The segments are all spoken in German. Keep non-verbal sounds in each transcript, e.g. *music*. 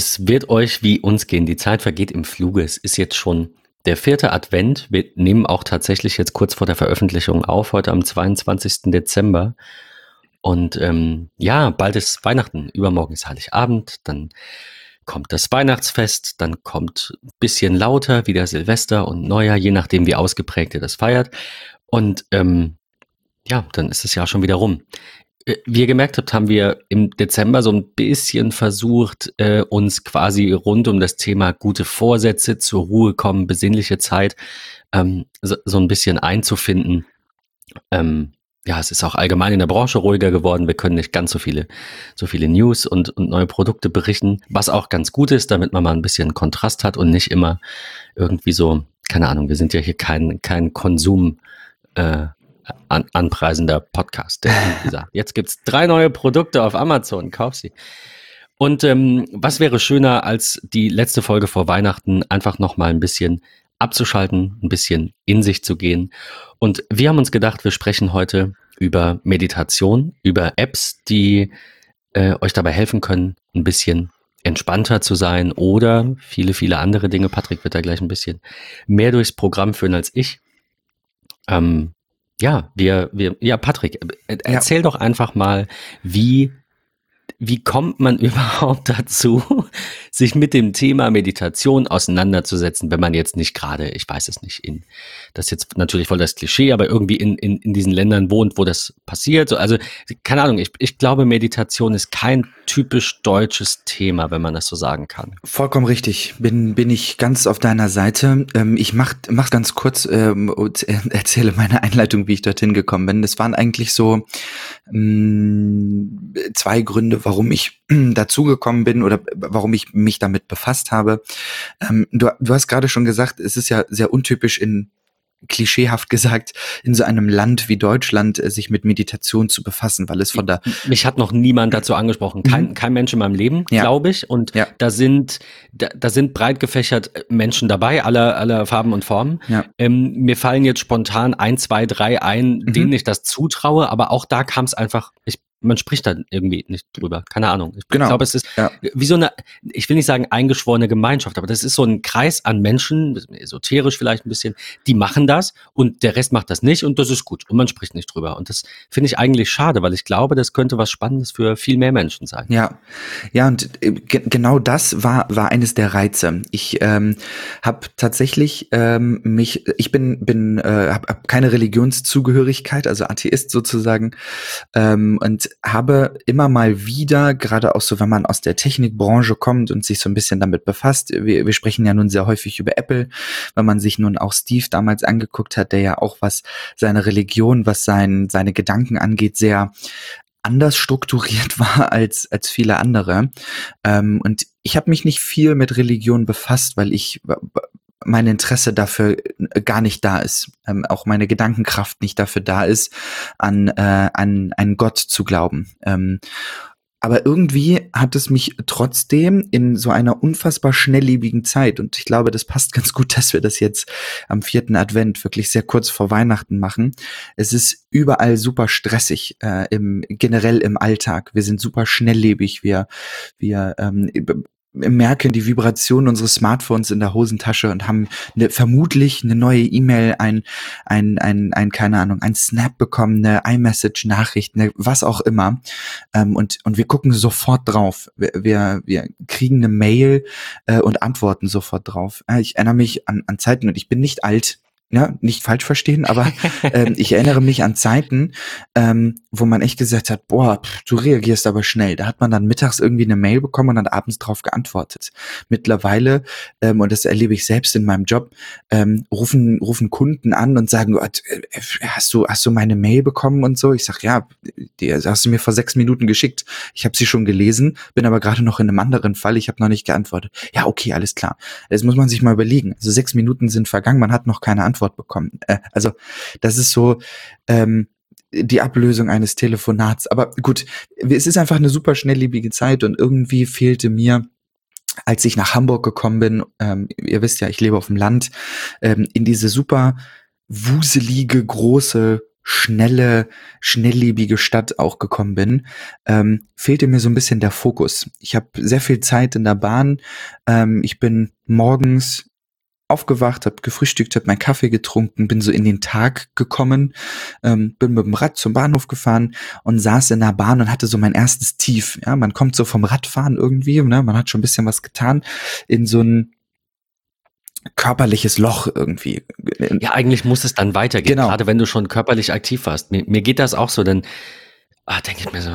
es wird euch wie uns gehen. Die Zeit vergeht im Fluge. Es ist jetzt schon der vierte Advent. Wir nehmen auch tatsächlich jetzt kurz vor der Veröffentlichung auf, heute am 22. Dezember. Und ähm, ja, bald ist Weihnachten. Übermorgen ist Heiligabend. Dann kommt das Weihnachtsfest. Dann kommt ein bisschen lauter wieder Silvester und Neujahr, je nachdem, wie ausgeprägt ihr das feiert. Und ähm, ja, dann ist es ja schon wieder rum. Äh, wie ihr gemerkt habt, haben wir im Dezember so ein bisschen versucht, äh, uns quasi rund um das Thema gute Vorsätze, zur Ruhe kommen, besinnliche Zeit, ähm, so, so, ein bisschen einzufinden. Ähm, ja, es ist auch allgemein in der Branche ruhiger geworden. Wir können nicht ganz so viele, so viele News und, und neue Produkte berichten, was auch ganz gut ist, damit man mal ein bisschen Kontrast hat und nicht immer irgendwie so, keine Ahnung, wir sind ja hier kein, kein Konsum, äh, an, anpreisender Podcast. Jetzt gibt es drei neue Produkte auf Amazon, kauf sie. Und ähm, was wäre schöner, als die letzte Folge vor Weihnachten einfach nochmal ein bisschen abzuschalten, ein bisschen in sich zu gehen. Und wir haben uns gedacht, wir sprechen heute über Meditation, über Apps, die äh, euch dabei helfen können, ein bisschen entspannter zu sein oder viele, viele andere Dinge. Patrick wird da gleich ein bisschen mehr durchs Programm führen als ich. Ähm, ja, wir, wir, ja, Patrick, äh, erzähl ja. doch einfach mal, wie wie kommt man *laughs* überhaupt dazu, sich mit dem Thema Meditation auseinanderzusetzen, wenn man jetzt nicht gerade, ich weiß es nicht, in das ist jetzt natürlich voll das Klischee, aber irgendwie in, in, in diesen Ländern wohnt, wo das passiert. Also, keine Ahnung, ich, ich glaube, Meditation ist kein typisch deutsches Thema, wenn man das so sagen kann. Vollkommen richtig. Bin, bin ich ganz auf deiner Seite. Ähm, ich mach, mach's ganz kurz ähm, und *laughs* erzähle meine Einleitung, wie ich dorthin gekommen bin. Das waren eigentlich so mh, mm, zwei Gründe, warum ich dazugekommen bin oder warum ich mich damit befasst habe. Ähm, du, du hast gerade schon gesagt, es ist ja sehr untypisch in klischeehaft gesagt, in so einem Land wie Deutschland äh, sich mit Meditation zu befassen, weil es von da. Mich hat noch niemand dazu angesprochen. Kein, mhm. kein Mensch in meinem Leben, ja. glaube ich. Und ja. da sind, da, da sind breit gefächert äh, Menschen dabei, aller, aller Farben und Formen. Ja. Ähm, mir fallen jetzt spontan ein, zwei, drei ein, mhm. denen ich das zutraue, aber auch da kam es einfach, ich man spricht da irgendwie nicht drüber. Keine Ahnung. Ich genau. glaube, es ist ja. wie so eine, ich will nicht sagen eingeschworene Gemeinschaft, aber das ist so ein Kreis an Menschen, esoterisch vielleicht ein bisschen, die machen das und der Rest macht das nicht und das ist gut und man spricht nicht drüber. Und das finde ich eigentlich schade, weil ich glaube, das könnte was Spannendes für viel mehr Menschen sein. Ja, ja und äh, genau das war, war eines der Reize. Ich ähm, habe tatsächlich ähm, mich, ich bin, bin äh, habe hab keine Religionszugehörigkeit, also Atheist sozusagen ähm, und habe immer mal wieder, gerade auch so, wenn man aus der Technikbranche kommt und sich so ein bisschen damit befasst, wir, wir sprechen ja nun sehr häufig über Apple, wenn man sich nun auch Steve damals angeguckt hat, der ja auch was seine Religion, was sein, seine Gedanken angeht, sehr anders strukturiert *laughs* war als, als viele andere. Ähm, und ich habe mich nicht viel mit Religion befasst, weil ich mein Interesse dafür äh, gar nicht da ist, ähm, auch meine Gedankenkraft nicht dafür da ist, an, äh, an einen Gott zu glauben. Ähm, aber irgendwie hat es mich trotzdem in so einer unfassbar schnelllebigen Zeit, und ich glaube, das passt ganz gut, *laughs* dass wir das jetzt am vierten Advent wirklich sehr kurz vor Weihnachten machen. Es ist überall super stressig, äh, im, generell im Alltag. Wir sind super schnelllebig. Wir, wir ähm, merken die Vibration unseres Smartphones in der Hosentasche und haben eine, vermutlich eine neue E-Mail, ein, ein, ein, ein, keine Ahnung, ein Snap bekommen, eine iMessage, Nachricht, eine, was auch immer. Ähm, und, und wir gucken sofort drauf. Wir, wir, wir kriegen eine Mail äh, und antworten sofort drauf. Äh, ich erinnere mich an, an Zeiten und ich bin nicht alt, ja, nicht falsch verstehen, aber ähm, ich erinnere mich an Zeiten, ähm, wo man echt gesagt hat, boah, pff, du reagierst aber schnell. Da hat man dann mittags irgendwie eine Mail bekommen und dann abends drauf geantwortet. Mittlerweile, ähm, und das erlebe ich selbst in meinem Job, ähm, rufen, rufen Kunden an und sagen, oh, hast du, hast du meine Mail bekommen und so? Ich sag, ja, die hast du mir vor sechs Minuten geschickt. Ich habe sie schon gelesen, bin aber gerade noch in einem anderen Fall, ich habe noch nicht geantwortet. Ja, okay, alles klar. Das muss man sich mal überlegen. Also sechs Minuten sind vergangen, man hat noch keine Antwort Antwort bekommen. Äh, also das ist so ähm, die Ablösung eines Telefonats. Aber gut, es ist einfach eine super schnelllebige Zeit und irgendwie fehlte mir als ich nach Hamburg gekommen bin, ähm, ihr wisst ja, ich lebe auf dem Land, ähm, in diese super wuselige, große schnelle, schnelllebige Stadt auch gekommen bin, ähm, fehlte mir so ein bisschen der Fokus. Ich habe sehr viel Zeit in der Bahn. Ähm, ich bin morgens aufgewacht, habe gefrühstückt, habe meinen Kaffee getrunken, bin so in den Tag gekommen, ähm, bin mit dem Rad zum Bahnhof gefahren und saß in der Bahn und hatte so mein erstes Tief. Ja, man kommt so vom Radfahren irgendwie, ne, man hat schon ein bisschen was getan, in so ein körperliches Loch irgendwie. Ja, eigentlich muss es dann weitergehen, genau. gerade wenn du schon körperlich aktiv warst. Mir, mir geht das auch so, denn ah, denke ich mir so,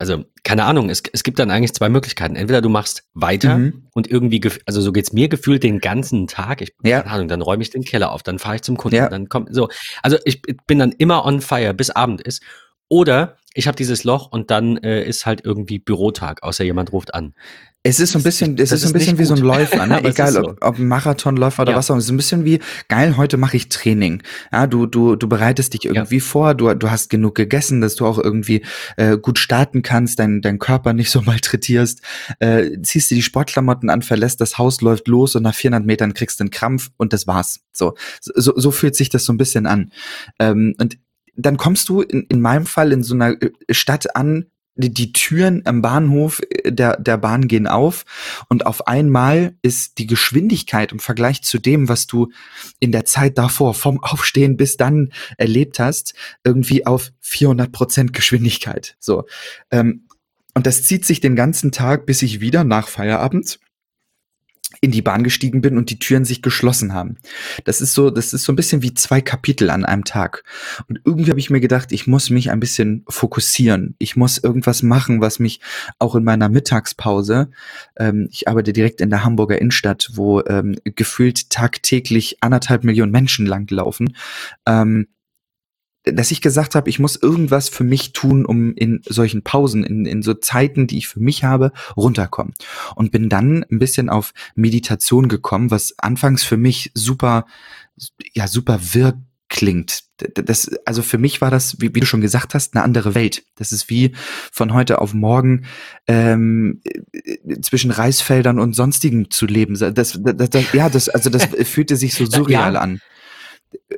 also keine Ahnung, es, es gibt dann eigentlich zwei Möglichkeiten. Entweder du machst weiter mhm. und irgendwie, also so geht's mir gefühlt den ganzen Tag. Ich, ja. keine Ahnung, dann räume ich den Keller auf, dann fahre ich zum Kunden, ja. dann kommt so. Also ich bin dann immer on fire, bis Abend ist. Oder ich habe dieses Loch und dann äh, ist halt irgendwie Bürotag, außer jemand ruft an. Es ist so ein bisschen, es ist, ist ein bisschen wie so ein Läufer, ne? *laughs* egal so. ob, ob ein Marathonläufer oder ja. was auch immer. Es ist ein bisschen wie geil. Heute mache ich Training. Ja, du du du bereitest dich irgendwie ja. vor. Du du hast genug gegessen, dass du auch irgendwie äh, gut starten kannst, dein dein Körper nicht so *laughs* malträtierst. Äh, ziehst dir die Sportklamotten an, verlässt das Haus, läuft los und nach 400 Metern kriegst du einen Krampf und das war's. So so so fühlt sich das so ein bisschen an. Ähm, und dann kommst du in, in meinem Fall in so einer äh, Stadt an, die, die Türen am Bahnhof äh, der, der Bahn gehen auf und auf einmal ist die Geschwindigkeit im Vergleich zu dem, was du in der Zeit davor vom Aufstehen bis dann erlebt hast, irgendwie auf 400 Prozent Geschwindigkeit. So. Ähm, und das zieht sich den ganzen Tag, bis ich wieder nach Feierabend in die Bahn gestiegen bin und die Türen sich geschlossen haben. Das ist so, das ist so ein bisschen wie zwei Kapitel an einem Tag. Und irgendwie habe ich mir gedacht, ich muss mich ein bisschen fokussieren. Ich muss irgendwas machen, was mich auch in meiner Mittagspause, ähm, ich arbeite direkt in der Hamburger Innenstadt, wo ähm, gefühlt tagtäglich anderthalb Millionen Menschen langlaufen, ähm, dass ich gesagt habe, ich muss irgendwas für mich tun, um in solchen Pausen, in, in so Zeiten, die ich für mich habe, runterkommen. Und bin dann ein bisschen auf Meditation gekommen, was anfangs für mich super, ja, super wirr klingt. Das, also für mich war das, wie, wie, du schon gesagt hast, eine andere Welt. Das ist wie von heute auf morgen ähm, zwischen Reisfeldern und sonstigen zu leben. Das, das, das, ja, das, also das *laughs* fühlte sich so surreal ja. an.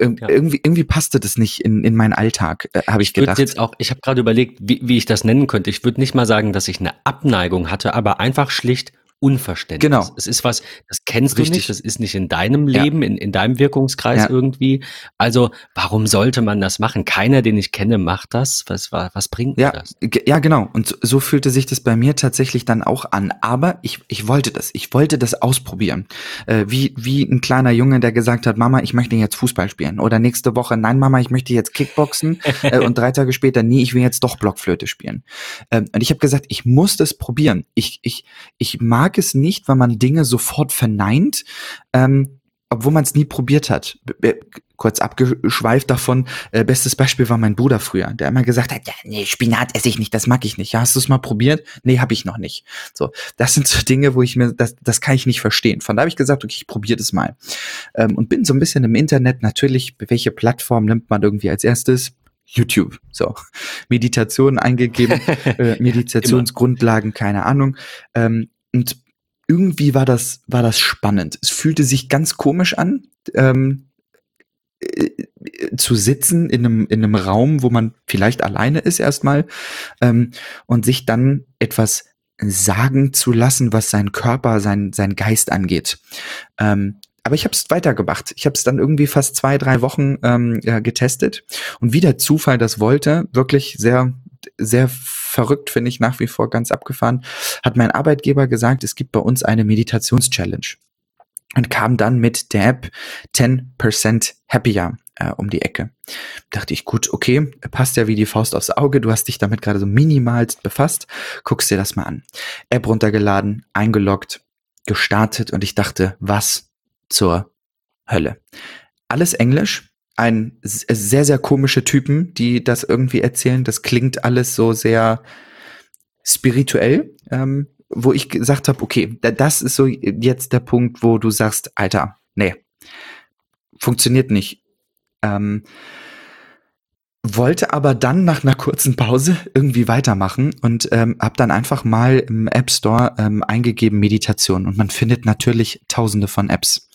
Ja. irgendwie, irgendwie passte das nicht in, in meinen Alltag, äh, habe ich, ich gedacht. Jetzt auch, ich habe gerade überlegt, wie, wie ich das nennen könnte. Ich würde nicht mal sagen, dass ich eine Abneigung hatte, aber einfach schlicht Unverständnis. Genau. Es ist was, das kennst Richtig. du nicht, das ist nicht in deinem Leben, ja. in, in deinem Wirkungskreis ja. irgendwie. Also, warum sollte man das machen? Keiner, den ich kenne, macht das. Was, was bringt ja, das? Ja, genau. Und so fühlte sich das bei mir tatsächlich dann auch an. Aber ich, ich wollte das. Ich wollte das ausprobieren. Äh, wie, wie ein kleiner Junge, der gesagt hat, Mama, ich möchte jetzt Fußball spielen. Oder nächste Woche, nein, Mama, ich möchte jetzt Kickboxen. äh, und drei Tage später, nee, ich will jetzt doch Blockflöte spielen. Ähm, und ich habe gesagt, ich muss das probieren. Ich, ich, ich mag mag es nicht, wenn man Dinge sofort verneint, ähm, obwohl man es nie probiert hat. B kurz abgeschweift davon, äh, bestes Beispiel war mein Bruder früher, der immer gesagt hat, ja, nee, Spinat esse ich nicht, das mag ich nicht. Ja, hast du es mal probiert? Nee, habe ich noch nicht. So, das sind so Dinge, wo ich mir, das, das kann ich nicht verstehen. Von da habe ich gesagt, okay, ich probiere das mal. Ähm, und bin so ein bisschen im Internet, natürlich, welche Plattform nimmt man irgendwie als erstes? YouTube. So, *laughs* Meditation eingegeben, *laughs* äh, Meditationsgrundlagen, keine Ahnung. Ähm, und irgendwie war das, war das spannend. Es fühlte sich ganz komisch an, ähm, äh, zu sitzen in einem, in einem Raum, wo man vielleicht alleine ist erstmal ähm, und sich dann etwas sagen zu lassen, was sein Körper, sein, sein Geist angeht. Ähm, aber ich habe es weitergemacht. Ich habe es dann irgendwie fast zwei, drei Wochen ähm, ja, getestet und wie der Zufall das wollte, wirklich sehr, sehr verrückt, finde ich nach wie vor ganz abgefahren, hat mein Arbeitgeber gesagt, es gibt bei uns eine Meditations-Challenge und kam dann mit der App 10% Happier äh, um die Ecke. Dachte ich, gut, okay, passt ja wie die Faust aufs Auge, du hast dich damit gerade so minimal befasst, guckst dir das mal an. App runtergeladen, eingeloggt, gestartet und ich dachte, was zur Hölle. Alles Englisch, ein sehr, sehr komische Typen, die das irgendwie erzählen. Das klingt alles so sehr spirituell, ähm, wo ich gesagt habe, okay, das ist so jetzt der Punkt, wo du sagst, Alter, nee, funktioniert nicht. Ähm, wollte aber dann nach einer kurzen Pause irgendwie weitermachen und ähm, habe dann einfach mal im App Store ähm, eingegeben Meditation und man findet natürlich tausende von Apps.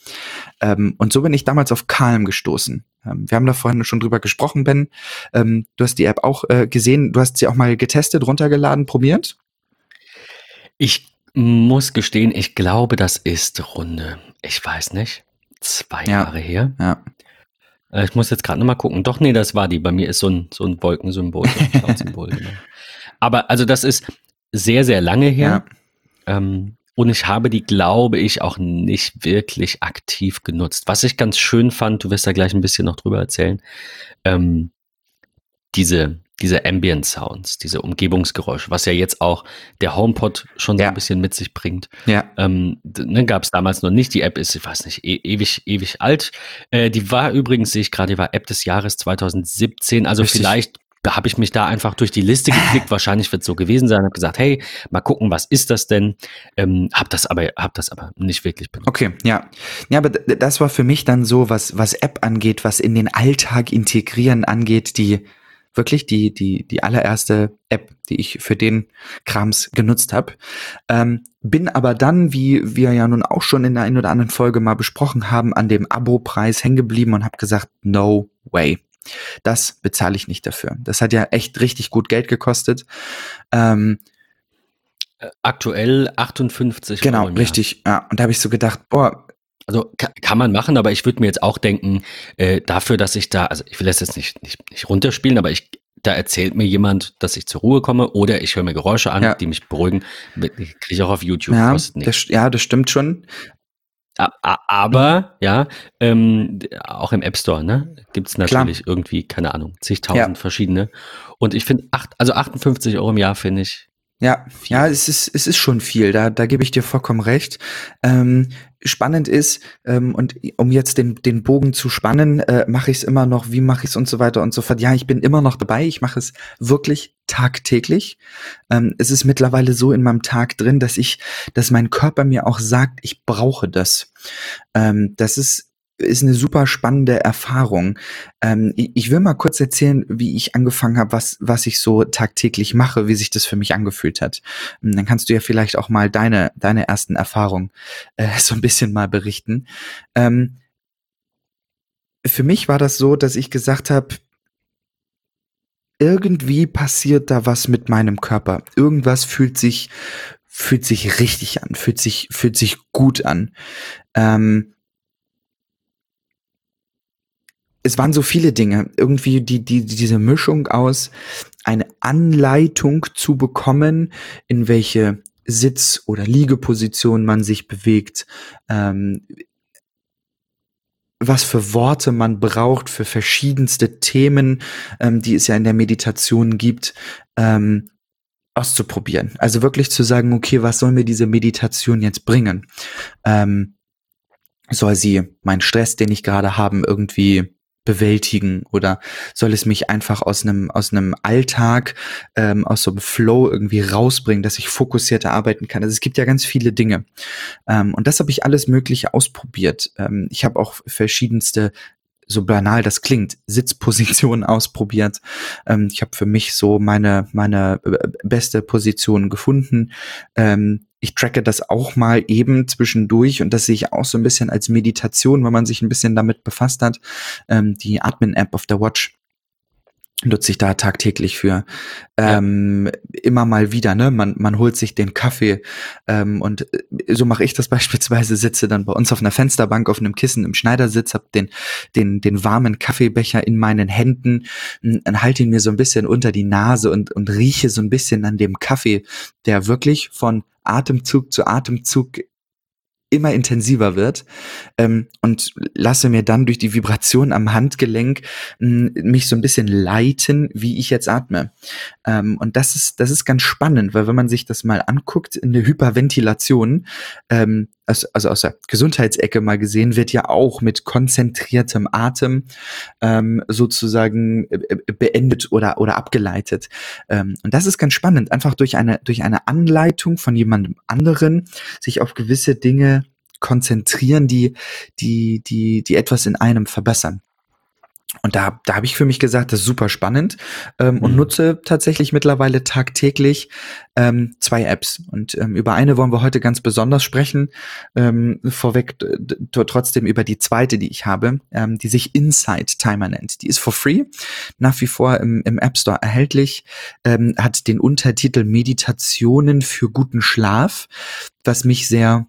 Ähm, und so bin ich damals auf Calm gestoßen. Ähm, wir haben da vorhin schon drüber gesprochen, Ben. Ähm, du hast die App auch äh, gesehen, du hast sie auch mal getestet, runtergeladen, probiert? Ich muss gestehen, ich glaube, das ist Runde, ich weiß nicht, zwei Ja. Jahre her. Ja. Äh, ich muss jetzt gerade noch mal gucken. Doch, nee, das war die. Bei mir ist so ein, so ein Wolkensymbol, so ein *laughs* Cloud-Symbol. genau. Aber also das ist sehr, sehr lange her. Ähm, und ich habe die, glaube ich, auch nicht wirklich aktiv genutzt. Was ich ganz schön fand, du wirst da gleich ein bisschen noch drüber erzählen, ähm, diese, diese Ambient Sounds, diese Umgebungsgeräusche, was ja jetzt auch der HomePod schon so Ja. ein bisschen mit sich bringt. Ja. Ähm, ne, Gab es damals noch nicht. Die App ist, ich weiß nicht, e ewig, ewig alt. Äh, die war übrigens, sehe ich gerade, die war App des Jahres 2017. Also Richtig. vielleicht habe ich mich da einfach durch die Liste geklickt. *laughs* Wahrscheinlich wird es so gewesen sein. Habe gesagt, hey, mal gucken, was ist das denn? Ähm, hab das aber, hab das aber nicht wirklich benutzt. Okay, ja. Ja, aber das war für mich dann so, was, was App angeht, was in den Alltag integrieren angeht, die wirklich die, die, die allererste App, die ich für den Krams genutzt habe. Ähm, bin aber dann, wie wir ja nun auch schon in der einen oder anderen Folge mal besprochen haben, an dem Abo-Preis hängen geblieben und habe gesagt, no way. Das bezahle ich nicht dafür. Das hat ja echt richtig gut Geld gekostet. Ähm, Äh, Aktuell 58 genau, richtig. Ja, und da habe ich so gedacht, boah, Also ka kann man machen, aber ich würde mir jetzt auch denken, äh, dafür, dass ich da, also ich will das jetzt nicht, nicht, nicht runterspielen, aber ich, da erzählt mir jemand, dass ich zur Ruhe komme oder ich höre mir Geräusche an, Ja. die mich beruhigen. Kriege ich auch auf YouTube. ja, das, ja, das stimmt schon. Aber, ja, ähm, auch im App Store, ne, gibt's natürlich irgendwie, keine Ahnung, zigtausend verschiedene. Und ich finde, acht, also 58 Euro im Jahr finde ich, Ja, ja, es ist, es ist schon viel, da, da gebe ich dir vollkommen recht. Ähm, spannend ist, ähm, und um jetzt den, den Bogen zu spannen, äh, mache ich es immer noch, wie mache ich es und so weiter und so fort. Ja, ich bin immer noch dabei, ich mache es wirklich tagtäglich. Ähm, es ist mittlerweile so in meinem Tag drin, dass ich, dass mein Körper mir auch sagt, ich brauche das. Ähm, das ist, ist eine super spannende Erfahrung. Ähm, ich, will mal kurz erzählen, wie ich angefangen habe, was, was ich so tagtäglich mache, wie sich das für mich angefühlt hat. Und dann kannst du ja vielleicht auch mal deine, deine ersten Erfahrungen äh, *laughs* so ein bisschen mal berichten. Ähm, für mich war das so, dass ich gesagt habe, irgendwie passiert da was mit meinem Körper. Irgendwas fühlt sich, fühlt sich richtig an, fühlt sich, fühlt sich gut an. Ähm, es waren so viele Dinge. Irgendwie die, die, diese Mischung aus eine Anleitung zu bekommen, in welche Sitz- oder Liegeposition man sich bewegt, ähm, was für Worte man braucht für verschiedenste Themen, ähm, die es ja in der Meditation gibt, ähm, auszuprobieren. Also wirklich zu sagen, okay, was soll mir diese Meditation jetzt bringen? Ähm, soll sie meinen Stress, den ich gerade habe, irgendwie bewältigen oder soll es mich einfach aus einem aus einem Alltag ähm, aus so einem Flow irgendwie rausbringen, dass ich fokussierter arbeiten kann. Also es gibt ja ganz viele Dinge ähm, und das habe ich alles Mögliche ausprobiert. Ähm, ich habe auch verschiedenste so banal das klingt, Sitzpositionen *laughs* ausprobiert. Ähm, ich habe für mich so meine meine äh, beste Position gefunden. Ähm, ich tracke das auch mal eben zwischendurch und das sehe ich auch so ein bisschen als Meditation, wenn man sich ein bisschen damit befasst hat. Ähm, die Admin-App auf der Watch nutze ich da tagtäglich für. Ähm, Immer mal wieder, ne? Man, man holt sich den Kaffee ähm, und äh, so mache ich das *laughs* beispielsweise, sitze dann bei uns auf einer Fensterbank auf einem Kissen im Schneidersitz, hab den, den, den warmen Kaffeebecher in meinen Händen, m, dann halte ihn mir so ein bisschen unter die Nase und, und rieche so ein bisschen an dem Kaffee, der wirklich von Atemzug zu Atemzug immer intensiver wird ähm, und lasse mir dann durch die Vibration am Handgelenk m, mich so ein bisschen leiten, wie ich jetzt atme. Ähm, und das ist das ist ganz spannend, weil wenn man sich das mal anguckt, in der Hyperventilation, ähm, also, aus der Gesundheitsecke mal gesehen, wird ja auch mit konzentriertem Atem ähm, sozusagen äh, äh, beendet oder oder abgeleitet. Ähm, und das ist ganz spannend, einfach durch eine durch eine Anleitung von jemandem anderen sich auf gewisse Dinge konzentrieren, die, die, die, die etwas in einem verbessern. Und da, da habe ich für mich gesagt, das ist super spannend ähm, mhm. und nutze tatsächlich mittlerweile tagtäglich ähm, zwei Apps. Und ähm, über eine wollen wir heute ganz besonders sprechen. Ähm, vorweg trotzdem über die zweite, die ich habe, ähm, die sich Insight Timer nennt. Die ist for free, nach wie vor im, im App Store erhältlich, ähm, hat den Untertitel Meditationen für guten Schlaf, was mich sehr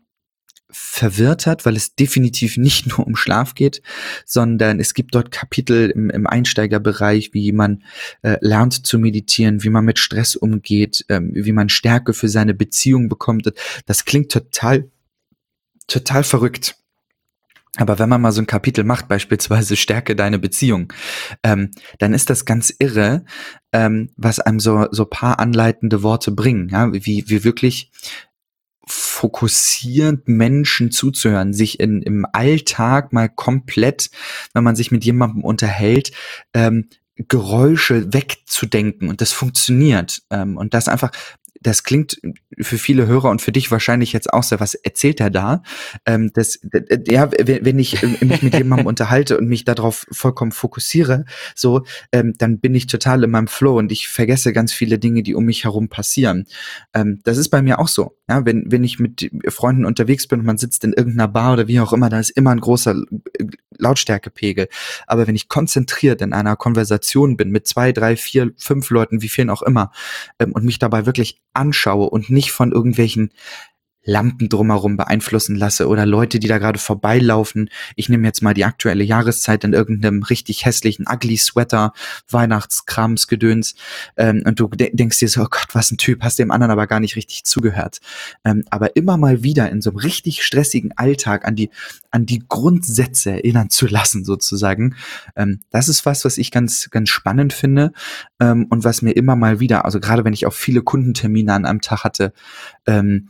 verwirrt hat, weil es definitiv nicht *laughs* nur um Schlaf geht, sondern es gibt dort Kapitel im, im Einsteigerbereich, wie man äh, lernt zu meditieren, wie man mit Stress umgeht, ähm, wie man Stärke für seine Beziehung bekommt. Das klingt total, total verrückt. Aber wenn man mal so ein Kapitel macht, beispielsweise Stärke deine Beziehung, ähm, dann ist das ganz irre, ähm, was einem so so paar anleitende Worte bringen, ja, wie wie wirklich fokussierend Menschen zuzuhören, sich in, im Alltag mal komplett, wenn man sich mit jemandem unterhält, ähm, Geräusche wegzudenken. Und das funktioniert. Ähm, und das einfach das klingt für viele Hörer und für dich wahrscheinlich jetzt auch so, was erzählt er da? Ähm, das, ja, wenn ich mich mit jemandem *laughs* unterhalte und mich darauf vollkommen fokussiere, so, ähm, dann bin ich total in meinem Flow und ich vergesse ganz viele Dinge, die um mich herum passieren. Ähm, das ist bei mir auch so. Ja, wenn, wenn ich mit Freunden unterwegs bin und man sitzt in irgendeiner Bar oder wie auch immer, da ist immer ein großer äh, Lautstärkepegel. Aber wenn ich konzentriert in einer Konversation bin mit zwei, drei, vier, fünf Leuten, wie vielen auch immer, ähm, und mich dabei wirklich anschaue und nicht von irgendwelchen Lampen drumherum beeinflussen lasse oder Leute, die da gerade vorbeilaufen. Ich nehme jetzt mal die aktuelle Jahreszeit in irgendeinem richtig hässlichen Ugly Sweater, Weihnachtskramsgedöns ähm, und du de denkst dir so, oh Gott, was ein Typ, hast dem anderen aber gar nicht richtig zugehört. Ähm, aber immer mal wieder in so einem richtig stressigen Alltag an die, an die Grundsätze erinnern zu lassen sozusagen, ähm, das ist was, was ich ganz, ganz spannend finde ähm, und was mir immer mal wieder, also gerade wenn ich auch viele Kundentermine an einem Tag hatte, ähm,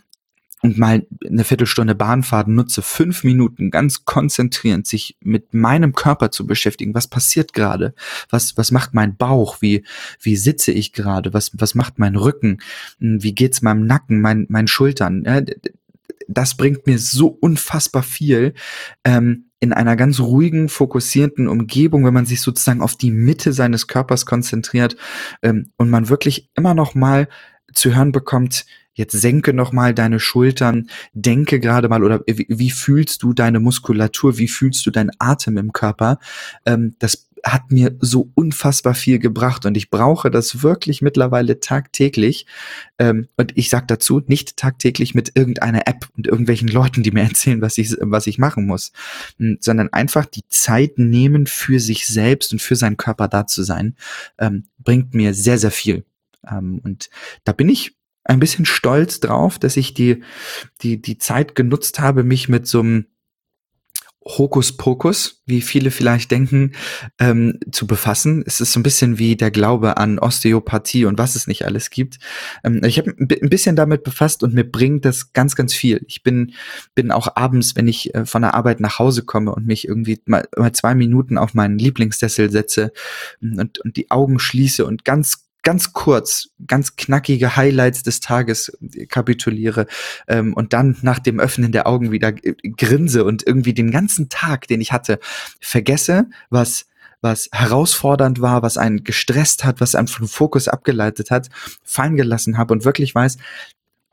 und mal eine Viertelstunde Bahnfahrt nutze, fünf Minuten ganz konzentrierend sich mit meinem Körper zu beschäftigen. Was passiert gerade? Was, was macht mein Bauch? Wie, wie sitze ich gerade? Was, was macht mein Rücken? Hm, wie geht's meinem Nacken, mein, meinen Schultern? Das bringt mir so unfassbar viel. Ähm, in einer ganz ruhigen, fokussierten Umgebung, wenn man sich sozusagen auf die Mitte seines Körpers konzentriert ähm, und man wirklich immer noch mal zu hören bekommt, Jetzt senke noch mal deine Schultern, denke gerade mal oder wie, wie, fühlst du deine Muskulatur, wie fühlst du deinen Atem im Körper? Ähm, das hat mir so unfassbar viel gebracht und ich brauche das wirklich mittlerweile tagtäglich. Ähm, und ich sag dazu, nicht tagtäglich mit irgendeiner App und irgendwelchen Leuten, die mir *laughs* erzählen, was ich, was ich machen muss, hm, sondern einfach die Zeit nehmen für sich selbst und für seinen Körper da zu sein, ähm, bringt mir sehr, sehr viel. Ähm, und da bin ich ein bisschen stolz drauf, dass ich die, die, die Zeit genutzt habe, mich mit so einem Hokuspokus, wie viele vielleicht denken, ähm, zu befassen. Es ist so ein bisschen wie der Glaube an Osteopathie und was es nicht alles gibt. Ähm, ich habe ein bisschen damit befasst und mir bringt das ganz, ganz viel. Ich bin, bin auch abends, wenn ich äh, von der Arbeit nach Hause komme und mich irgendwie mal, mal zwei Minuten auf meinen Lieblingssessel setze und, und die Augen schließe und ganz ganz kurz, ganz knackige Highlights des Tages kapituliere ähm, und dann nach dem Öffnen der Augen wieder grinse und irgendwie den ganzen Tag, den ich hatte, vergesse, was was herausfordernd war, was einen gestresst hat, was einen vom Fokus abgeleitet hat, fallen gelassen habe und wirklich weiß,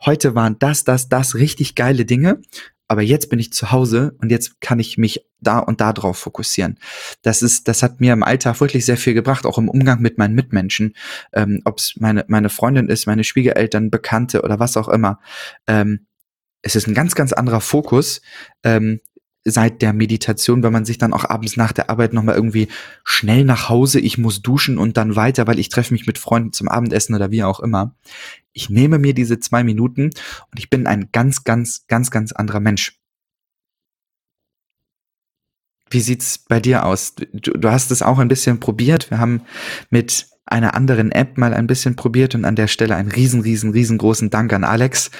heute waren das, das, das richtig geile Dinge aber jetzt bin ich zu Hause und jetzt kann ich mich da und da drauf fokussieren. Das ist, das hat mir im Alltag wirklich sehr viel gebracht, auch im Umgang mit meinen Mitmenschen, ähm, ob es meine meine Freundin ist, meine Schwiegereltern, Bekannte oder was auch immer. Ähm, es ist ein ganz ganz anderer Fokus, ähm, seit der Meditation, wenn man sich dann auch abends nach der Arbeit nochmal irgendwie schnell nach Hause, ich muss duschen und dann weiter, weil ich treffe mich mit Freunden zum Abendessen oder wie auch immer. Ich nehme mir diese zwei Minuten und ich bin ein ganz, ganz, ganz, ganz anderer Mensch. Wie sieht's bei dir aus? Du, du hast es auch ein bisschen probiert. Wir haben mit einer anderen App mal ein bisschen probiert und an der Stelle einen riesen, riesen, riesengroßen Dank an Alex,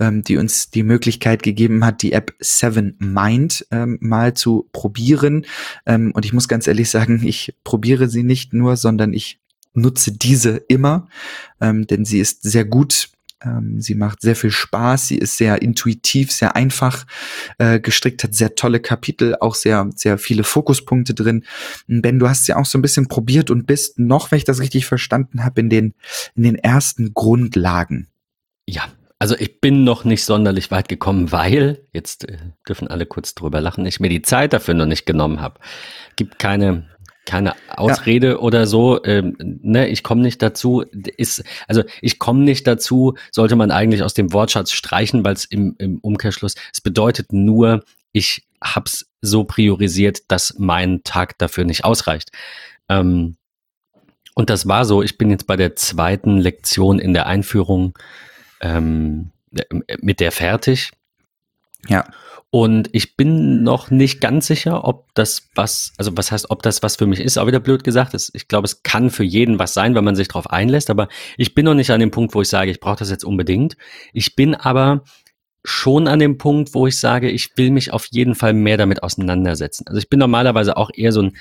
ähm, die uns die Möglichkeit gegeben hat, die App Seven Mind ähm, mal zu probieren. Ähm, und ich muss ganz ehrlich sagen, ich probiere sie nicht nur, sondern ich nutze diese immer, ähm, denn sie ist sehr gut Ähm, sie macht sehr viel Spaß. Sie ist sehr intuitiv, sehr einfach äh, gestrickt, hat sehr tolle Kapitel, auch sehr, sehr viele Fokuspunkte drin. Ben, du hast sie auch so ein bisschen probiert und bist noch, wenn ich das richtig verstanden habe, in den, in den ersten Grundlagen. Ja, also ich bin noch nicht sonderlich weit gekommen, weil, jetzt äh, dürfen alle kurz drüber lachen, ich mir die Zeit dafür noch nicht genommen habe. Gibt keine keine Ausrede ja. oder so, ähm, ne, ich komme nicht dazu, ist, also ich komme nicht dazu, sollte man eigentlich aus dem Wortschatz streichen, weil es im, im Umkehrschluss, es bedeutet nur, ich hab's so priorisiert, dass mein Tag dafür nicht ausreicht. Ähm, und das war so, ich bin jetzt bei der zweiten Lektion in der Einführung ähm, mit der fertig. Ja. Und ich bin noch nicht ganz sicher, ob das was, also was heißt, ob das was für mich ist, auch wieder blöd gesagt. ist. Ich glaube, es kann für jeden was sein, wenn man sich darauf einlässt, aber ich bin noch nicht an dem Punkt, wo ich sage, ich brauche das jetzt unbedingt. Ich bin aber schon an dem Punkt, wo ich sage, ich will mich auf jeden Fall mehr damit auseinandersetzen. Also ich bin normalerweise auch eher so ein,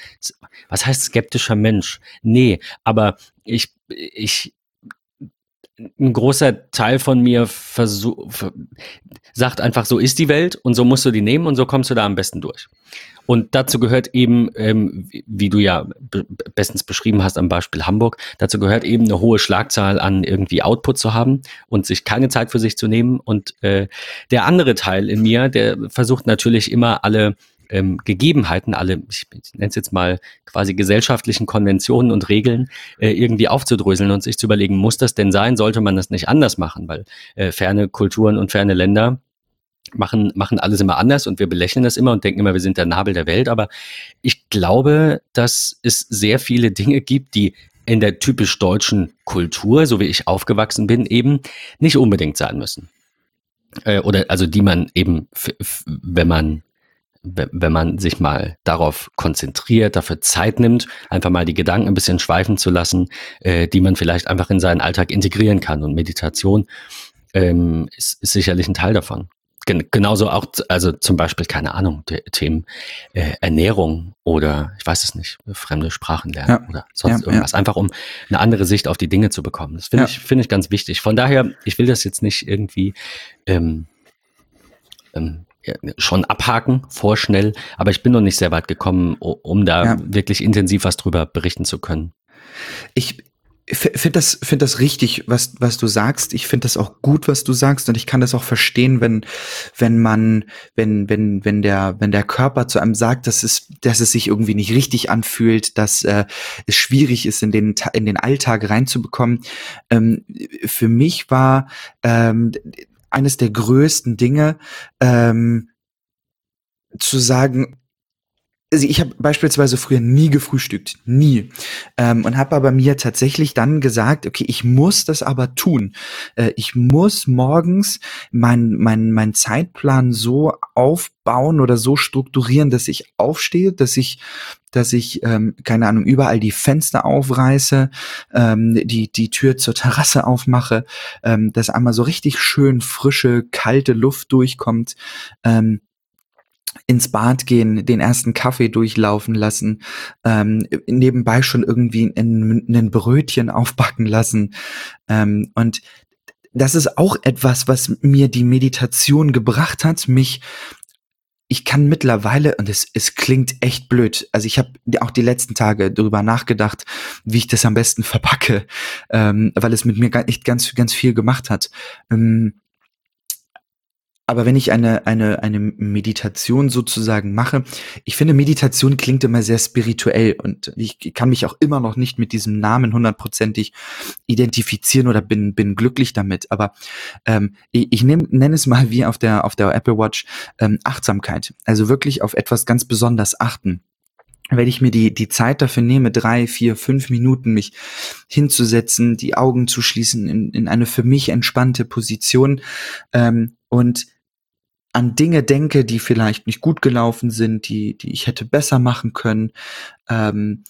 was heißt skeptischer Mensch? Nee, aber ich, ich, ein großer Teil von mir versuch, sagt einfach, so ist die Welt und so musst du die nehmen und so kommst du da am besten durch. Und dazu gehört eben, ähm, wie du ja bestens beschrieben hast am Beispiel Hamburg, dazu gehört eben eine hohe Schlagzahl an irgendwie Output zu haben und sich keine Zeit für sich zu nehmen. Und äh, der andere Teil in mir, der versucht natürlich immer alle ähm, Gegebenheiten, alle, ich, ich nenne es jetzt mal quasi gesellschaftlichen Konventionen und Regeln äh, irgendwie aufzudröseln und sich zu überlegen, muss das denn sein, sollte man das nicht anders machen, weil äh, ferne Kulturen und ferne Länder machen, machen alles immer anders und wir belächeln das immer und denken immer, wir sind der Nabel der Welt. Aber ich glaube, dass es sehr viele Dinge gibt, die in der typisch deutschen Kultur, so wie ich aufgewachsen bin, eben nicht unbedingt sein müssen. Äh, oder also die man eben, wenn man wenn man sich mal darauf konzentriert, dafür Zeit nimmt, einfach mal die Gedanken ein bisschen schweifen zu lassen, äh, die man vielleicht einfach in seinen Alltag integrieren kann. Und Meditation ähm, ist, ist sicherlich ein Teil davon. Gen genauso auch, also zum Beispiel, keine Ahnung, Themen äh, Ernährung oder ich weiß es nicht, fremde Sprachen lernen ja. oder sonst ja, irgendwas. Ja. Einfach um eine andere Sicht auf die Dinge zu bekommen. Das finde ich, finde ich ganz wichtig. Von daher, ich will das jetzt nicht irgendwie ähm, ähm, schon abhaken, vorschnell, aber ich bin noch nicht sehr weit gekommen, um da ja. wirklich intensiv was drüber berichten zu können. Ich finde das, finde das richtig, was, was du sagst. Ich finde das auch gut, was du sagst, und ich kann das auch verstehen, wenn, wenn man, wenn, wenn, wenn der, wenn der Körper zu einem sagt, dass es, dass es sich irgendwie nicht richtig anfühlt, dass äh, es schwierig ist, in den, in den Alltag reinzubekommen. Ähm, für mich war ähm, eines der größten Dinge, ähm, zu sagen, also ich habe beispielsweise früher nie gefrühstückt, nie. Ähm, und habe aber mir tatsächlich dann gesagt, okay, ich muss das aber tun. Äh, ich muss morgens meinen mein, mein Zeitplan so aufbauen oder so strukturieren, dass ich aufstehe, dass ich dass ich, ähm, keine Ahnung, überall die Fenster aufreiße, ähm, die, die Tür zur Terrasse aufmache, ähm, dass einmal so richtig schön frische, kalte Luft durchkommt. Ähm, ins Bad gehen, den ersten Kaffee durchlaufen lassen, ähm, nebenbei schon irgendwie ein, ein Brötchen aufbacken lassen. Ähm, und das ist auch etwas, was mir die Meditation gebracht hat, mich ich kann mittlerweile, und es, es klingt echt blöd, also ich habe auch die letzten Tage darüber nachgedacht, wie ich das am besten verpacke, ähm, weil es mit mir echt ganz, ganz viel gemacht hat. Ähm, aber wenn ich eine, eine, eine Meditation sozusagen mache, ich finde, Meditation klingt immer sehr spirituell und ich kann mich auch immer noch nicht mit diesem Namen hundertprozentig identifizieren oder bin, bin glücklich damit. Aber ähm, ich, ich nehm, nenne es mal wie auf der, auf der Apple Watch ähm, Achtsamkeit. Also wirklich auf etwas ganz besonders achten wenn ich mir die, die Zeit dafür nehme, drei, vier, fünf Minuten mich hinzusetzen, die Augen zu schließen, in, in eine für mich entspannte Position ähm, und an Dinge denke, die vielleicht nicht gut gelaufen sind, die, die ich hätte besser machen können. Ähm,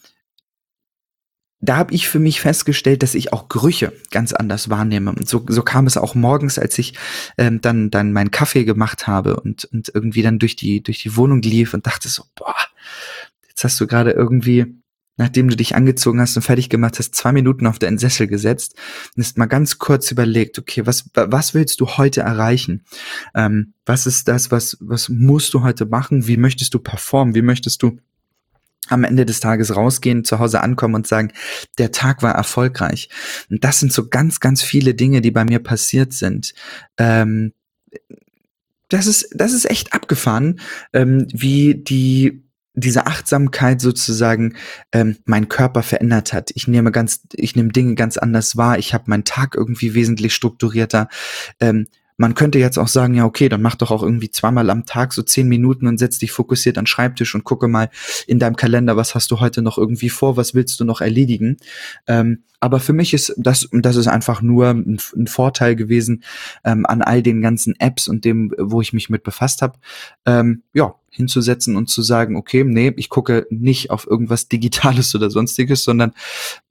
da habe ich für mich festgestellt, dass ich auch Gerüche ganz anders wahrnehme. Und so, so kam es auch morgens, als ich ähm, dann, dann meinen Kaffee gemacht habe und, und irgendwie dann durch die, durch die Wohnung lief und dachte so, boah, jetzt hast du gerade irgendwie nachdem du dich angezogen hast und fertig gemacht hast, zwei Minuten auf deinen Sessel gesetzt und hast mal ganz kurz überlegt, okay, was, was willst du heute erreichen? Ähm, was ist das, was, was musst du heute machen? Wie möchtest du performen? Wie möchtest du am Ende des Tages rausgehen, zu Hause ankommen und sagen, der Tag war erfolgreich. Und das sind so ganz, ganz viele Dinge, die bei mir passiert sind. Ähm, das ist, das ist echt abgefahren, ähm, wie die diese Achtsamkeit sozusagen ähm, mein Körper verändert hat. Ich nehme ganz, ich nehme Dinge ganz anders wahr. Ich habe meinen Tag irgendwie wesentlich strukturierter. Ähm, man könnte jetzt auch sagen, ja, okay, dann mach doch auch irgendwie zweimal am Tag so zehn Minuten und setz dich fokussiert an Schreibtisch und gucke mal in deinem Kalender, was hast du heute noch irgendwie vor, was willst du noch erledigen. Ähm, aber für mich ist das, das ist einfach nur ein, ein Vorteil gewesen ähm, an all den ganzen Apps und dem, wo ich mich mit befasst habe. Ähm, ja, hinzusetzen und zu sagen, okay, nee, ich gucke nicht auf irgendwas Digitales *laughs* oder sonstiges, sondern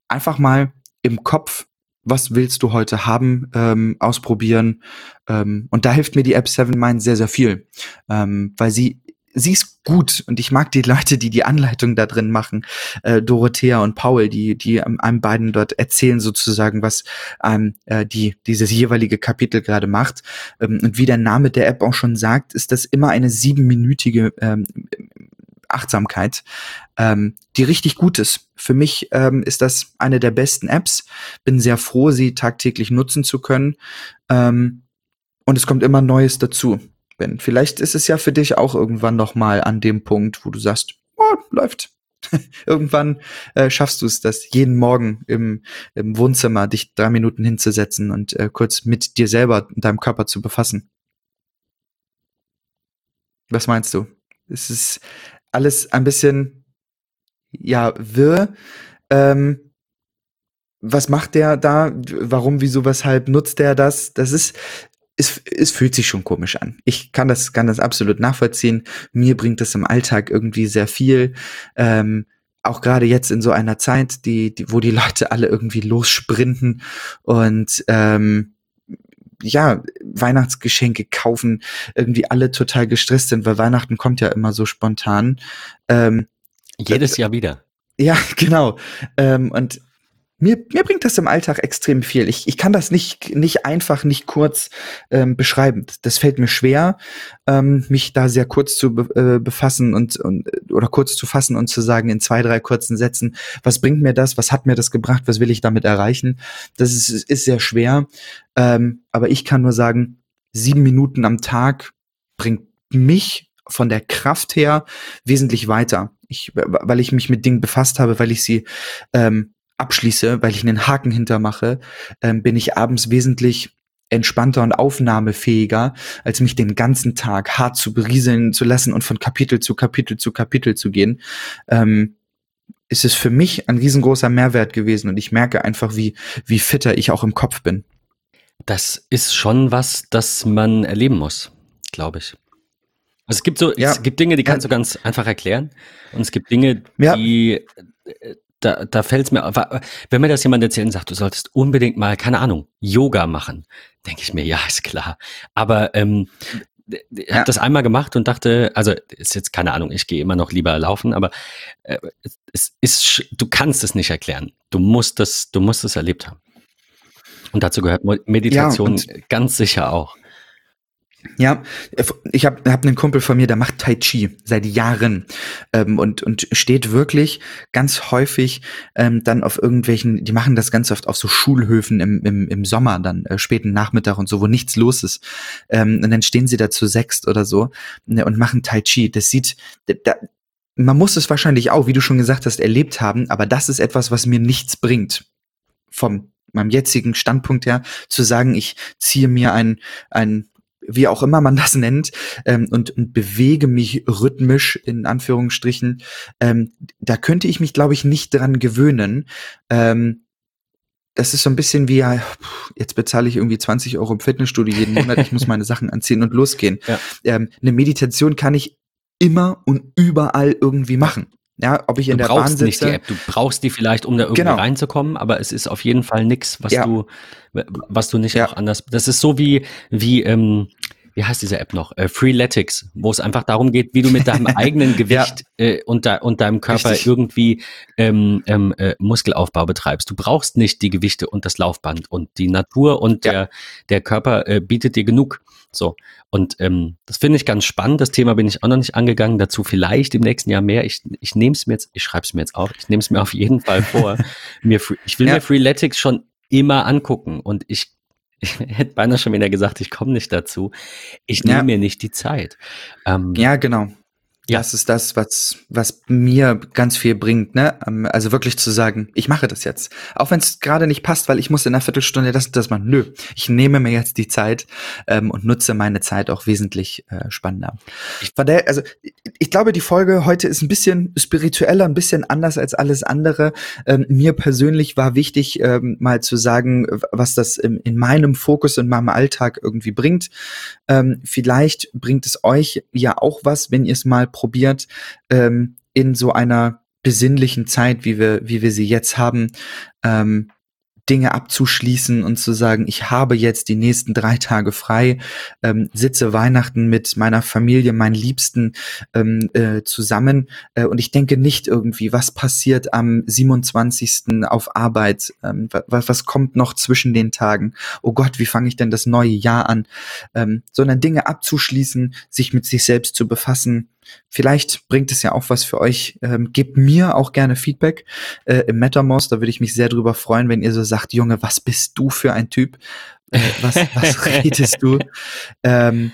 einfach mal im Kopf was willst du heute haben, ähm, ausprobieren. Ähm, und da hilft mir die App Seven Mind sehr, sehr viel, ähm, weil sie sie ist gut und ich mag die Leute, die die Anleitung da drin machen, äh, Dorothea und Paul, die die einem beiden dort erzählen sozusagen, was ähm, äh, die dieses jeweilige Kapitel gerade macht. Ähm, und wie der Name der App auch schon sagt, ist das immer eine siebenminütige ähm, Achtsamkeit, ähm, die richtig gut ist. Für mich ähm, ist das eine der besten Apps. Bin sehr froh, sie tagtäglich nutzen zu können. Ähm, und es kommt immer Neues dazu. Ben, vielleicht ist es ja für dich auch irgendwann noch mal an dem Punkt, wo du sagst, oh, läuft. *laughs* irgendwann äh, schaffst du es, das jeden Morgen im, im Wohnzimmer dich drei Minuten hinzusetzen und äh, kurz mit dir selber und deinem Körper zu befassen. Was meinst du? Es ist alles ein bisschen, ja, wirr. Ähm, was macht der da? Warum, wieso, weshalb nutzt der das? Das ist, es, es fühlt sich schon komisch an. Ich kann das, kann das absolut nachvollziehen. Mir bringt das im Alltag irgendwie sehr viel. Ähm, auch gerade jetzt in so einer Zeit, die, die, wo die Leute alle irgendwie lossprinten und ähm, ja, Weihnachtsgeschenke kaufen, irgendwie alle total gestresst sind, weil Weihnachten kommt ja immer so spontan. Ähm, Jedes Jahr wieder. Ja, *laughs* genau. Ähm, und mir, mir bringt das im Alltag extrem viel. Ich, ich kann das nicht, nicht einfach, nicht kurz ähm, beschreiben. Das fällt mir schwer, ähm, mich da sehr kurz zu be äh, befassen und, und oder kurz zu fassen und zu sagen in zwei, drei kurzen Sätzen, was bringt mir das, was hat mir das gebracht, was will ich damit erreichen. Das ist, ist sehr schwer. Ähm, aber ich kann nur sagen, sieben Minuten am Tag bringt mich von der Kraft her wesentlich weiter. Ich, weil ich mich mit Dingen befasst habe, weil ich sie ähm, abschließe, weil ich einen Haken hintermache, ähm, bin ich abends wesentlich entspannter und aufnahmefähiger, als mich den ganzen Tag hart zu berieseln zu lassen und von Kapitel zu Kapitel zu Kapitel zu gehen. Ähm, ist es für mich ein riesengroßer Mehrwert gewesen und ich merke einfach, wie, wie fitter ich auch im Kopf bin. Das ist schon was, das man erleben muss, glaube ich. Also es gibt so, ja. es gibt Dinge, die kannst du ganz einfach erklären. Und es gibt Dinge, ja. die, äh, da, da fällt es mir, wenn mir das jemand erzählt und sagt, du solltest unbedingt mal, keine Ahnung, Yoga machen, denke ich mir, ja, ist klar. Aber ähm, ich habe das einmal gemacht und dachte, also ist jetzt keine Ahnung, ich gehe immer noch lieber laufen, aber äh, es ist, du kannst es nicht erklären. Du musst es, du musst es erlebt haben. Und dazu gehört Meditation ja, ganz sicher auch. Ja, ich habe hab einen Kumpel von mir, der macht Tai Chi seit Jahren ähm, und, und steht wirklich ganz häufig ähm, dann auf irgendwelchen, die machen das ganz oft auf so Schulhöfen im, im, im Sommer, dann äh, späten Nachmittag und so, wo nichts los ist. Ähm, und dann stehen sie da zu sechst oder so ne, und machen Tai Chi. Das sieht, da, man muss es wahrscheinlich auch, wie du schon gesagt hast, erlebt haben, aber das ist etwas, was mir nichts bringt. Vom meinem jetzigen Standpunkt her, zu sagen, ich ziehe mir ein, ein wie auch immer man das nennt, ähm, und, und bewege mich rhythmisch in Anführungsstrichen, ähm, da könnte ich mich, glaube ich, nicht dran gewöhnen. Ähm, das ist so ein bisschen wie, ja, jetzt bezahle ich irgendwie 20 Euro im Fitnessstudio jeden Monat, ich muss meine *laughs* Sachen anziehen und losgehen. Ja. Ähm, eine Meditation kann ich immer und überall irgendwie machen. Ja, ob ich in du der Bahn sitze. Nicht die App. Du brauchst die vielleicht, um da irgendwie genau. reinzukommen, aber es ist auf jeden Fall nichts, was ja. du, was du nicht ja. auch anders. Das ist so wie, wie, ähm, wie heißt diese App noch? Äh, Freeletics, wo es einfach darum geht, wie du mit deinem *laughs* eigenen Gewicht ja. äh, und, de und, deinem Körper Richtig. irgendwie ähm, ähm, äh, Muskelaufbau betreibst. Du brauchst nicht die Gewichte und das Laufband und die Natur und ja. der, der Körper äh, bietet dir genug. So. Und ähm, das finde ich ganz spannend. Das Thema bin ich auch noch nicht angegangen. Dazu vielleicht im nächsten Jahr mehr. Ich, ich nehme es mir jetzt, ich schreibe es mir jetzt auf, ich nehme es mir auf jeden Fall vor. *laughs* mir, ich will ja. mir Freeletics schon immer angucken und ich *laughs* ich hätte beinahe schon wieder gesagt, ich komme nicht dazu. Ich nehme ja. mir nicht die Zeit. Ähm, ja, genau. Ja. Das ist das, was, was mir ganz viel bringt, ne? Ähm, also wirklich zu sagen, ich mache das jetzt. Auch wenn es gerade nicht passt, weil ich muss in einer Viertelstunde das das machen. Nö, ich nehme mir jetzt die Zeit ähm, und nutze meine Zeit auch wesentlich äh, spannender. Ich, der, also ich glaube, die Folge heute ist ein bisschen spiritueller, ein bisschen anders als alles andere. Ähm, mir persönlich war wichtig, ähm, mal zu sagen, was das in, in meinem Fokus, in meinem Alltag irgendwie bringt. Ähm, vielleicht bringt es euch ja auch was, wenn ihr es mal probiert, ähm, in so einer besinnlichen Zeit, wie wir, wie wir sie jetzt haben, ähm, Dinge abzuschließen und zu sagen, ich habe jetzt die nächsten drei Tage frei, ähm, sitze Weihnachten mit meiner Familie, meinen Liebsten ähm, äh, zusammen äh, und ich denke nicht irgendwie, was passiert am 27. auf Arbeit, ähm, was, was kommt noch zwischen den Tagen, oh Gott, wie fange ich denn das neue Jahr an, ähm, sondern Dinge abzuschließen, sich mit sich selbst zu befassen, Vielleicht bringt es ja auch was für euch. Ähm, gebt mir auch gerne Feedback äh, im MetaMost. Da würde ich mich sehr drüber freuen, wenn ihr so sagt, Junge, was bist du für ein Typ? Äh, was, *laughs* was redest du? Ähm,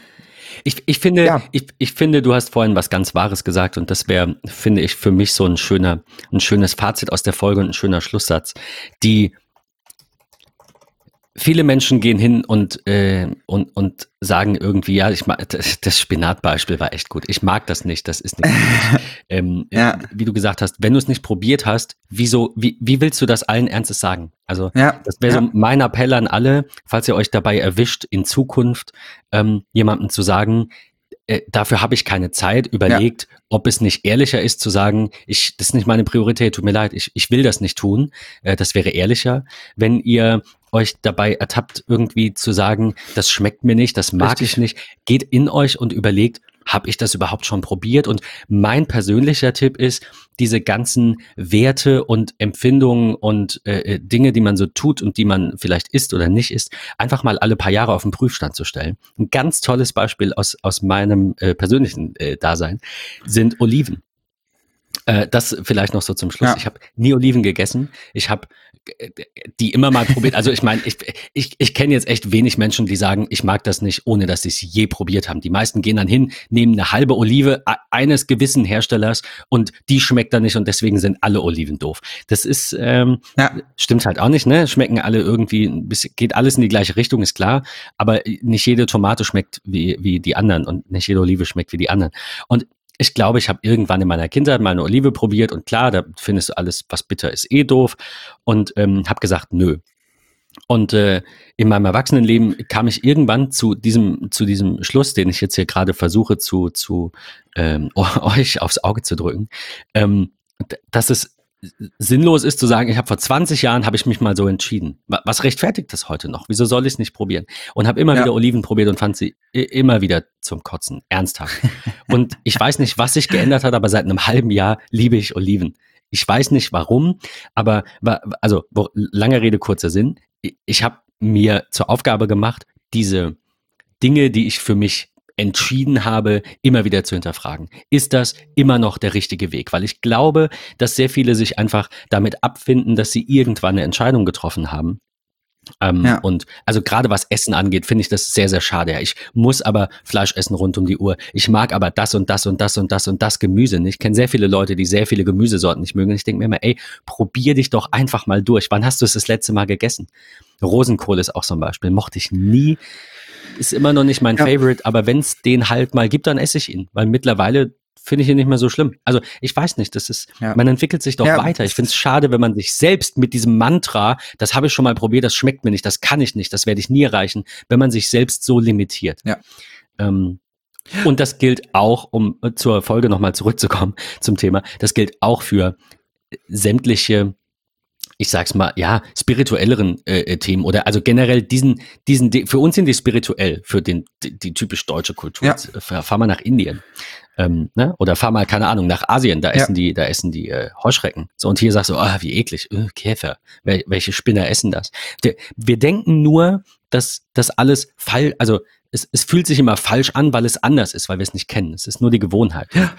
ich, ich, finde, ja. ich, ich finde, du hast vorhin was ganz Wahres gesagt und das wäre, finde ich, für mich so ein schöner, ein schönes Fazit aus der Folge und ein schöner Schlusssatz. Die viele Menschen gehen hin und, äh, und, und sagen irgendwie, ja, ich mag das, das Spinatbeispiel war echt gut. Ich mag das nicht, das ist nicht *laughs* ähm, ja. Wie du gesagt hast, wenn du es nicht probiert hast, wieso, wie, wie willst du das allen Ernstes sagen? Also ja. das wäre ja. so mein Appell an alle, falls ihr euch dabei erwischt, in Zukunft ähm, jemandem zu sagen, äh, dafür habe ich keine Zeit, überlegt, ob es nicht ehrlicher ist zu sagen, ich, das ist nicht meine Priorität, tut mir leid, ich, ich will das nicht tun. Äh, das wäre ehrlicher. Wenn ihr euch dabei ertappt, irgendwie zu sagen, das schmeckt mir nicht, das mag Richtig. ich nicht, geht in euch und überlegt, habe ich das überhaupt schon probiert? Und mein persönlicher Tipp ist, diese ganzen Werte und Empfindungen und äh, äh, Dinge, die man so tut und die man vielleicht isst oder nicht isst, einfach mal alle paar Jahre auf den Prüfstand zu stellen. Ein ganz tolles Beispiel aus, aus meinem äh, persönlichen äh, Dasein sind Oliven. Äh, das vielleicht noch so zum Schluss. Ja. Ich habe nie Oliven gegessen. Ich habe die immer mal probiert. Also ich meine, ich, ich, ich kenne jetzt echt wenig Menschen, die sagen, ich mag das nicht, ohne dass sie es je probiert haben. Die meisten gehen dann hin, nehmen eine halbe Olive eines gewissen Herstellers und die schmeckt dann nicht und deswegen sind alle Oliven doof. Das ist, ähm, ja. stimmt halt auch nicht, ne? Schmecken alle irgendwie, geht alles in die gleiche Richtung, ist klar, aber nicht jede Tomate schmeckt wie, wie die anderen und nicht jede Olive schmeckt wie die anderen. Und ich glaube, ich habe irgendwann in meiner Kindheit mal eine Olive probiert und klar, da findest du alles, was bitter ist, eh doof. Und ähm, habe gesagt, nö. Und äh, in meinem Erwachsenenleben kam ich irgendwann zu diesem, zu diesem Schluss, den ich jetzt hier gerade versuche zu, zu ähm, *laughs* euch aufs Auge zu drücken, ähm, dass es sinnlos ist zu sagen, ich habe vor 20 Jahren habe ich mich mal so entschieden. Was rechtfertigt das heute noch? Wieso soll ich es nicht probieren? Und habe immer ja. wieder Oliven probiert und fand sie immer wieder zum Kotzen, ernsthaft. *laughs* und ich weiß nicht, was sich geändert hat, aber seit einem halben Jahr liebe ich Oliven. Ich weiß nicht warum, aber also lange Rede kurzer Sinn. Ich habe mir zur Aufgabe gemacht, diese Dinge, die ich für mich entschieden habe, immer wieder zu hinterfragen. Ist das immer noch der richtige Weg? Weil ich glaube, dass sehr viele sich einfach damit abfinden, dass sie irgendwann eine Entscheidung getroffen haben. Ähm, ja. Und also gerade was Essen angeht, finde ich das sehr, sehr schade. Ich muss aber Fleisch essen rund um die Uhr. Ich mag aber das und das und das und das und das Gemüse nicht. Ich kenne sehr viele Leute, die sehr viele Gemüsesorten nicht mögen. Und ich denke mir immer, ey, probier dich doch einfach mal durch. Wann hast du es das letzte Mal gegessen? Rosenkohl ist auch so ein Beispiel. Mochte ich nie ist immer noch nicht mein ja. Favorite, aber wenn es den halt mal gibt, dann esse ich ihn, weil mittlerweile finde ich ihn nicht mehr so schlimm. Also ich weiß nicht, das ist, ja. man entwickelt sich doch ja. weiter. Ich finde es schade, wenn man sich selbst mit diesem Mantra, das habe ich schon mal probiert, das schmeckt mir nicht, das kann ich nicht, das werde ich nie erreichen, wenn man sich selbst so limitiert. Ja. Ähm, und das gilt auch, um zur Folge nochmal zurückzukommen zum Thema, das gilt auch für sämtliche ich sag's mal, ja, spirituelleren äh, äh Themen oder also generell diesen, diesen, für uns sind die spirituell, für den, die, die typisch deutsche Kultur. Ja. Fahr mal nach Indien. Ähm, ne? Oder fahr mal, keine Ahnung, nach Asien, da essen ja. die, da essen die äh, Heuschrecken. So, und hier sagst du, ah, wie eklig, äh, Käfer, Wel welche Spinner essen das? Wir, wir denken nur, dass das alles fall, also es, es fühlt sich immer falsch an, weil es anders ist, weil wir es nicht kennen. Es ist nur die Gewohnheit. Ja.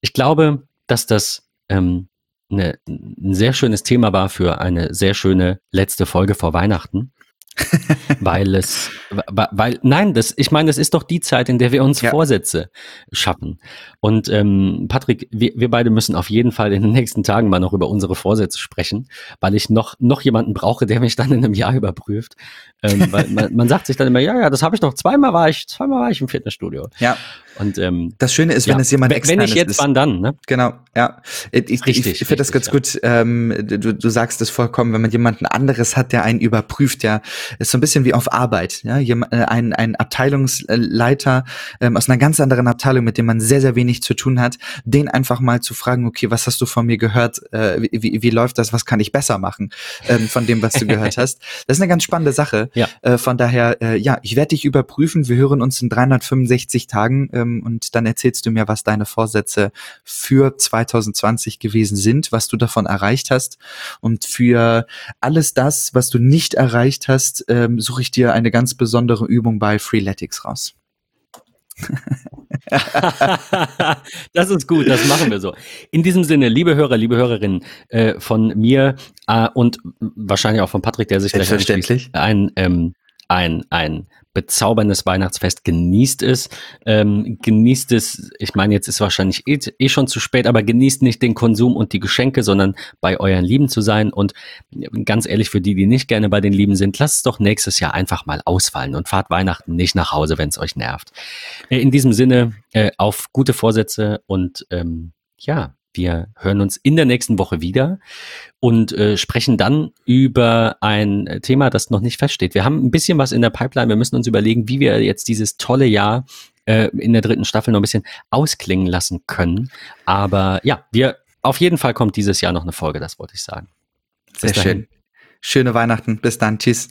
Ich glaube, dass das ähm, eine, ein sehr schönes Thema war für eine sehr schöne letzte Folge vor Weihnachten. *laughs* weil es, weil, nein, das, ich meine, das ist doch die Zeit, in der wir uns ja. Vorsätze schaffen. Und ähm, Patrick, wir, wir beide müssen auf jeden Fall in den nächsten Tagen mal noch über unsere Vorsätze sprechen, weil ich noch, noch jemanden brauche, der mich dann in einem Jahr überprüft. Ähm, weil *laughs* man, man sagt sich dann immer, ja, ja, das habe ich doch, zweimal war ich, zweimal war ich im Fitnessstudio. Ja. Und ähm, das Schöne ist, wenn ja, es jemand Wenn ich jetzt, ist. wann dann, ne? Genau, ja. Ich, ich, richtig, ich, ich finde das ganz ja. gut. Ähm, du, du sagst es vollkommen, wenn man jemanden anderes hat, der einen überprüft, ja, ist so ein bisschen wie auf Arbeit, ja. Jemand, äh, ein, ein Abteilungsleiter ähm, aus einer ganz anderen Abteilung, mit dem man sehr, sehr wenig zu tun hat, den einfach mal zu fragen, okay, was hast du von mir gehört? Äh, wie, wie, wie läuft das? Was kann ich besser machen ähm, von dem, was du gehört *laughs* hast? Das ist eine ganz spannende Sache. Ja. Äh, von daher, äh, ja, ich werde dich überprüfen. Wir hören uns in 365 Tagen. Ähm, und dann erzählst du mir, was deine Vorsätze für 2020 gewesen sind, was du davon erreicht hast. Und für alles das, was du nicht erreicht hast, ähm, suche ich dir eine ganz besondere Übung bei Freeletics raus. *laughs* *laughs* das ist gut, das machen wir so. In diesem Sinne, liebe Hörer, liebe Hörerinnen, äh, von mir äh, und wahrscheinlich auch von Patrick, der sich gleich ein, ähm, ein, ein bezauberndes Weihnachtsfest. Genießt es. Ähm, genießt es, ich meine, jetzt ist wahrscheinlich eh, eh, schon zu spät, aber genießt nicht den Konsum und die Geschenke, sondern bei euren Lieben zu sein. Und ganz ehrlich, für die, die nicht gerne bei den Lieben sind, lasst es doch nächstes Jahr einfach mal ausfallen und fahrt Weihnachten nicht nach Hause, wenn es euch nervt. Äh, in diesem Sinne, äh, auf gute Vorsätze und ähm, ja, wir hören uns in der nächsten Woche wieder und äh, sprechen dann über ein Thema, das noch nicht feststeht. Wir haben ein bisschen was in der Pipeline. Wir müssen uns überlegen, wie wir jetzt dieses tolle Jahr äh, in der dritten Staffel noch ein bisschen ausklingen lassen können. Aber ja, wir auf jeden Fall kommt dieses Jahr noch eine Folge, das wollte ich sagen. Sehr schön. Schöne Weihnachten. Bis dann. Tschüss.